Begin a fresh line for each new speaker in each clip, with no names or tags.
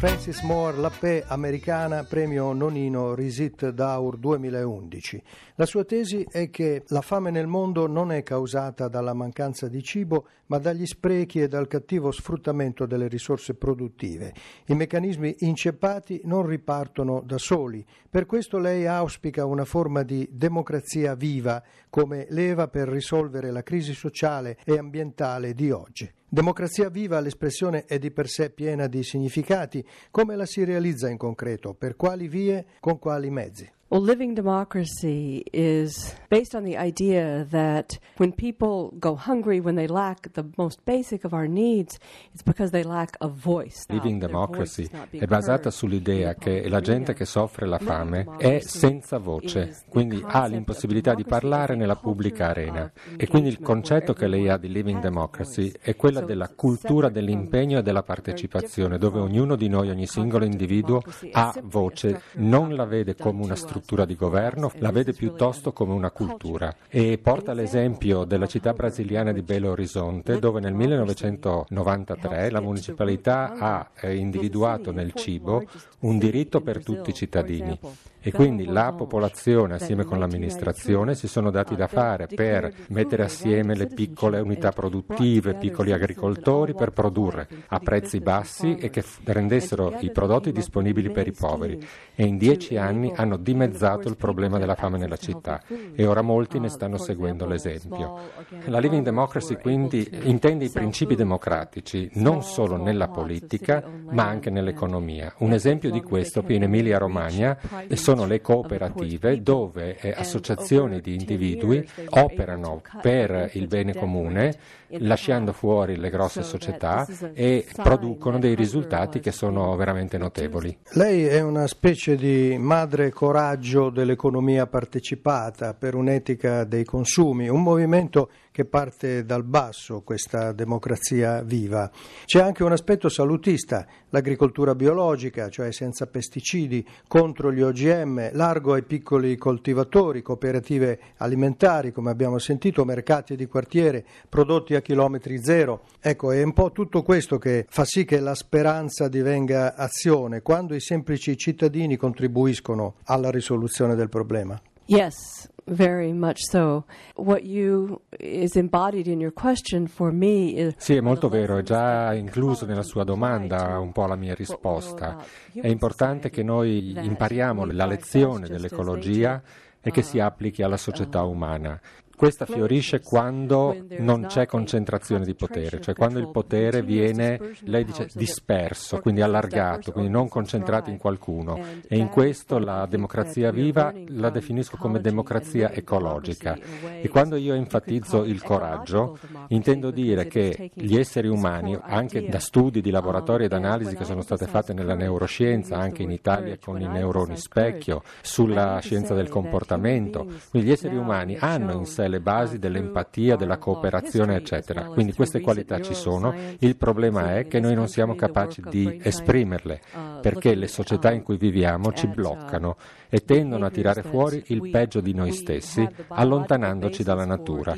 Francis Moore Lappé, americana, premio Nonino Risit Daur 2011. La sua tesi è che la fame nel mondo non è causata dalla mancanza di cibo, ma dagli sprechi e dal cattivo sfruttamento delle risorse produttive. I meccanismi inceppati non ripartono da soli. Per questo lei auspica una forma di democrazia viva come leva per risolvere la crisi sociale e ambientale di oggi. Democrazia viva, l'espressione è di per sé piena di significati. Come la si realizza in concreto? Per quali vie? Con quali mezzi?
Well, living democracy is based on the idea that when people go hungry, when they lack the most basic of our needs, it's because they lack a voice.
Living democracy è basata sull'idea che la gente che soffre la fame è senza voce, quindi ha l'impossibilità di parlare nella pubblica arena. E quindi il concetto che lei ha di living democracy è quella della cultura dell'impegno e della partecipazione, dove ognuno di noi, ogni singolo individuo, ha voce, non la vede come una struttura struttura di governo, la vede piuttosto come una cultura. e porta l'esempio della città brasiliana di Belo Horizonte dove nel 1993 la municipalità ha eh, individuato nel cibo un diritto per tutti i cittadini. e quindi la popolazione assieme con l'amministrazione si sono dati da fare per mettere assieme le piccole unità produttive, piccoli agricoltori per produrre a prezzi bassi e che rendessero i prodotti disponibili per i poveri. e in dieci anni hanno dimezzato il problema della fame nella città e ora molti ne stanno seguendo l'esempio. La Living Democracy quindi intende i principi democratici non solo nella politica ma anche nell'economia. Un esempio di questo qui in Emilia Romagna sono le cooperative dove eh, associazioni di individui operano per il bene comune lasciando fuori le grosse società e producono dei risultati che sono veramente notevoli.
Lei è una specie di madre coraggio dell'economia partecipata per un'etica dei consumi, un movimento che parte dal basso, questa democrazia viva. C'è anche un aspetto salutista, l'agricoltura biologica, cioè senza pesticidi, contro gli OGM, largo ai piccoli coltivatori, cooperative alimentari, come abbiamo sentito, mercati di quartiere, prodotti a chilometri zero. Ecco, è un po' tutto questo che fa sì che la speranza divenga azione, quando i semplici cittadini contribuiscono alla risoluzione del problema.
Yes, very much so. What you is embodied in your question for me is
Sì, è molto vero, è già incluso nella sua domanda un po' la mia risposta. È importante che noi impariamo la lezione dell'ecologia e che si applichi alla società umana. Questa fiorisce quando non c'è concentrazione di potere, cioè quando il potere viene, lei dice, disperso, quindi allargato, quindi non concentrato in qualcuno. E in questo la democrazia viva la definisco come democrazia ecologica. E quando io enfatizzo il coraggio, intendo dire che gli esseri umani, anche da studi di laboratorio ed analisi che sono state fatte nella neuroscienza, anche in Italia con i neuroni specchio, sulla scienza del comportamento, quindi gli esseri umani hanno in sé le basi dell'empatia, della cooperazione, eccetera. Quindi queste qualità ci sono, il problema è che noi non siamo capaci di esprimerle, perché le società in cui viviamo ci bloccano e tendono a tirare fuori il peggio di noi stessi, allontanandoci dalla natura.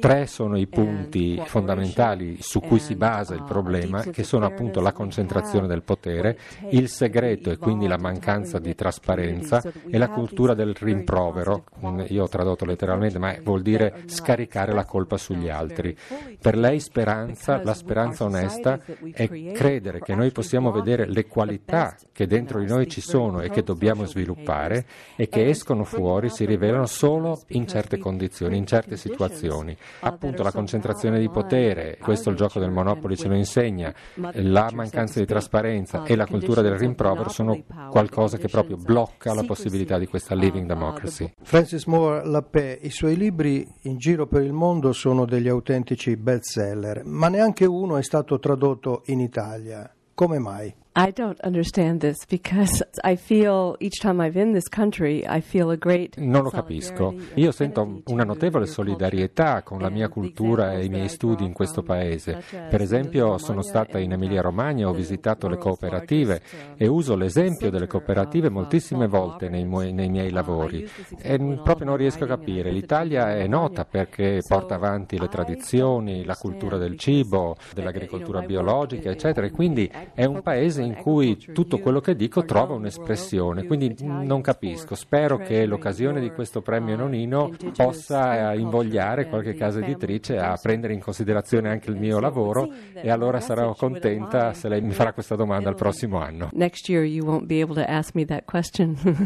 Tre sono i punti fondamentali su cui si basa il problema, che sono appunto la concentrazione del potere, il segreto e quindi la mancanza di trasparenza e la cultura del rimprovero. Io ho tradotto letteralmente, ma vuol dire scaricare la colpa sugli altri. Per lei speranza, la speranza onesta è credere che noi possiamo vedere le qualità che dentro di noi ci sono e che dobbiamo sviluppare e che escono fuori si rivelano solo in certe condizioni, in certe situazioni. Appunto la concentrazione di potere, questo il gioco del Monopoli ce lo insegna, la mancanza di trasparenza e la cultura del rimprovero sono qualcosa che proprio blocca la possibilità di questa living democracy.
Francis Moore Lappé, i suoi libri in giro per il mondo sono degli autentici bestseller, ma neanche uno è stato tradotto in Italia. Come mai?
I don't understand this because I feel each time I've in this country I feel a great
Non lo capisco. Io sento una notevole solidarietà con la mia cultura e i miei studi in questo paese. Per esempio, sono stata in Emilia-Romagna, ho visitato le cooperative e uso l'esempio delle cooperative moltissime volte nei, nei miei lavori. E proprio non riesco a capire. L'Italia è nota perché porta avanti le tradizioni, la cultura del cibo, dell'agricoltura biologica, eccetera, e quindi è un paese in cui tutto quello che dico trova un'espressione, quindi non capisco. Spero che l'occasione di questo premio Nonino possa invogliare qualche casa editrice a prendere in considerazione anche il mio lavoro e allora sarò contenta se lei mi farà questa domanda il prossimo anno.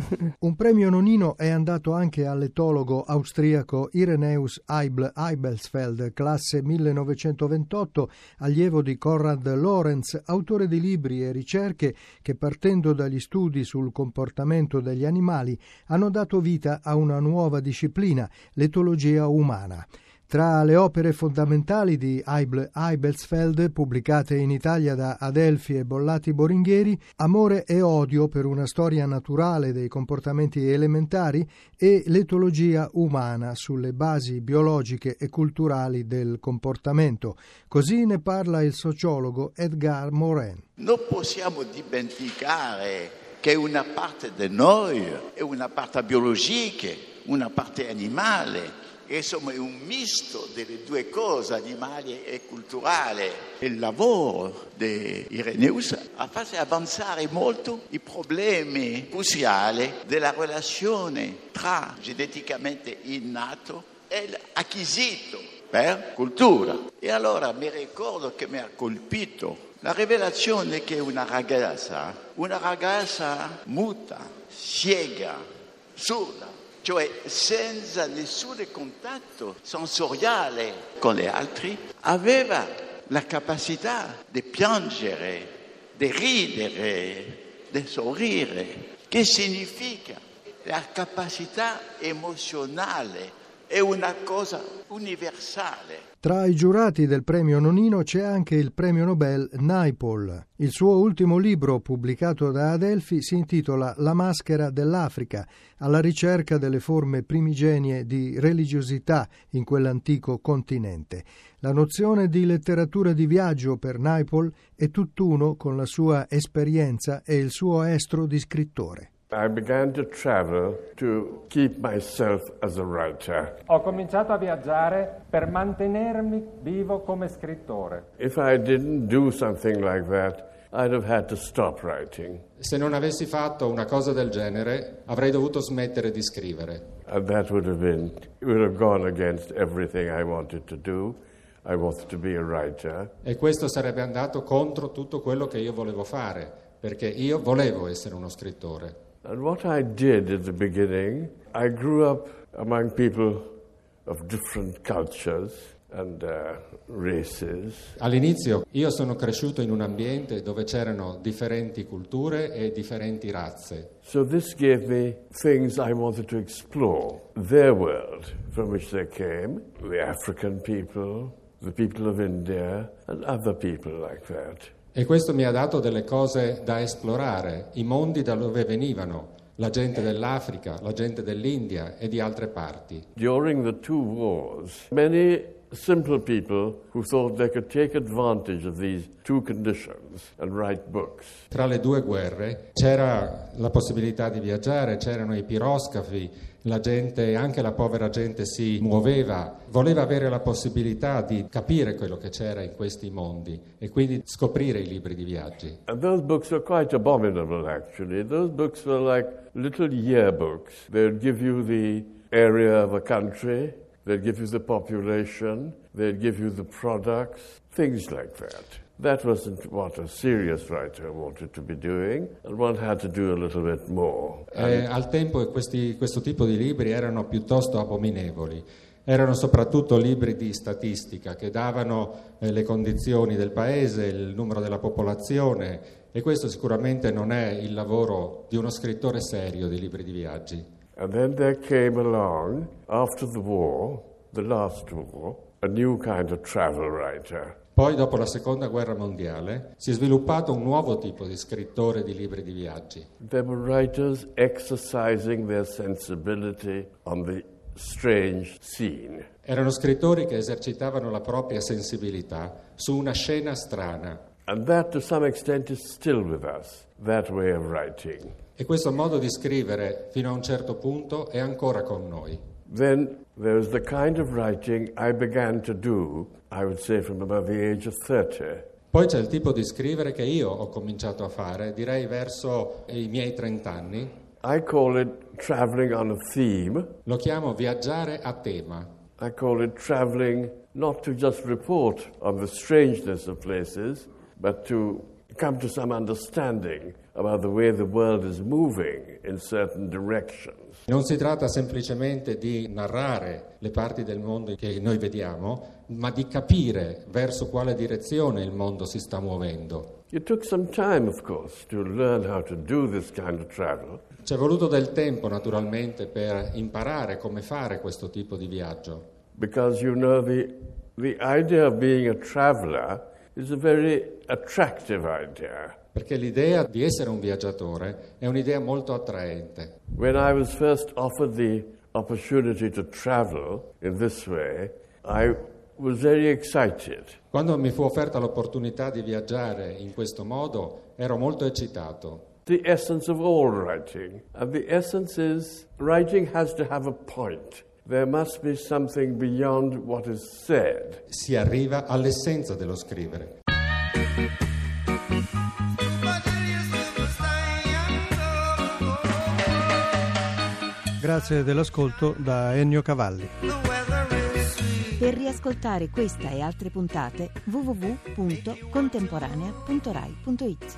Un premio Nonino è andato anche all'etologo austriaco Ireneus Eibl Eibelsfeld, classe 1928, allievo di Konrad Lorenz, autore di libri e ricerche che partendo dagli studi sul comportamento degli animali hanno dato vita a una nuova disciplina, l'etologia umana. Tra le opere fondamentali di Eibl Eibelsfeld, pubblicate in Italia da Adelfi e Bollati Boringhieri, Amore e odio per una storia naturale dei comportamenti elementari e L'etologia umana sulle basi biologiche e culturali del comportamento. Così ne parla il sociologo Edgar Morin.
Non possiamo dimenticare che una parte di noi è una parte biologica, una parte animale insomma è un misto delle due cose, animali e culturale. Il lavoro di Ireneus ha fatto avanzare molto i problemi cruciali della relazione tra geneticamente innato e l'acquisito per cultura. E allora mi ricordo che mi ha colpito la rivelazione che una ragazza, una ragazza muta, ciega, sorda, cioè senza nessun contatto sensoriale con gli altri, aveva la capacità di piangere, di ridere, di sorridere, che significa? La capacità emozionale è una cosa universale.
Tra i giurati del premio Nonino c'è anche il premio Nobel Naipaul. Il suo ultimo libro, pubblicato da Adelphi, si intitola La maschera dell'Africa, alla ricerca delle forme primigenie di religiosità in quell'antico continente. La nozione di letteratura di viaggio per Naipaul è tutt'uno con la sua esperienza e il suo estro di scrittore.
I began to travel to keep myself as a writer.
Ho cominciato a viaggiare per mantenermi vivo come scrittore.
If I didn't do something like that, I'd have had to stop writing.
Se non avessi fatto una cosa del genere, avrei dovuto smettere di scrivere.
And that would have been would have gone against everything I wanted to do. I wanted to be a writer.
E questo sarebbe andato contro tutto quello che io volevo fare, perché io volevo essere uno scrittore.
And what I did at the beginning, I grew up among people of different cultures. And, uh, races.
All'inizio io sono cresciuto in un ambiente dove c'erano differenti culture e differenti razze.
So this gave me things I wanted to explore. Their world from which they came, the African people, the people of India, and other people like that.
E questo mi ha dato delle cose da esplorare, i mondi da dove venivano, la gente dell'Africa, la gente dell'India e di altre parti.
During the two wars, many simple people who thought they could take advantage of these two conditions and write books.
Tra le due guerre c'era la possibilità di viaggiare, c'erano i piroscafi, la gente, anche la povera gente si muoveva, voleva avere la possibilità di capire quello che c'era in questi mondi e quindi scoprire i libri di viaggi.
And those books were quite abominable actually. Those books were like little yearbooks. They would give you the area of a country, they'd give you the population, they'd give you the products, things like that. That wasn't what a serious writer wanted to be doing, and one had to do a little bit more.
Eh, al tempo questi, questo tipo di libri erano piuttosto abominevoli. Erano soprattutto libri di statistica che davano eh, le condizioni del paese, il numero della popolazione e questo sicuramente non è il lavoro di uno scrittore serio di libri di viaggi.
And then there came along, after the war, the last war, a new kind of travel writer.
Poi, dopo la seconda guerra mondiale, si è sviluppato un nuovo tipo di scrittore di libri di viaggi.
There were writers exercising their sensibility on the strange scene.
Erano scrittori che esercitavano la propria sensibilità su una scena strana.
And that to some extent is still with us, that way of writing.
E questo modo di scrivere, fino a un certo punto, è ancora con noi.
Then there's the kind of writing I began to do, I would say from about the age of 30.
Poi c'è il tipo di scrivere che io ho cominciato a fare, direi verso i miei 30 anni.
I call it traveling on a theme.
Lo chiamo viaggiare a tema.
I call it traveling not to just report on the strangeness of places, but to come to some understanding about the way the world is moving in certain directions.
Non si tratta semplicemente di narrare le parti del mondo che noi vediamo, ma di capire verso quale direzione il mondo si sta muovendo.
It took some time, of course, to learn how to do this kind of travel.
Ci è voluto del tempo, naturalmente, per imparare come fare questo tipo di viaggio.
Because you know, the, the idea of being a traveler is a very attractive idea.
Perché l'idea di essere un viaggiatore è un'idea molto attraente.
When I was first offered the opportunity to travel in this way, I was very excited.
Quando mi fu offerta l'opportunità di viaggiare in questo modo, ero molto eccitato.
The essence of all writing, and the essence is writing has to have a point. There must be something beyond what is said.
Si arriva all'essenza dello scrivere.
Grazie dell'ascolto da Ennio Cavalli.
Per riascoltare questa e altre puntate www.contemporanea.rai.it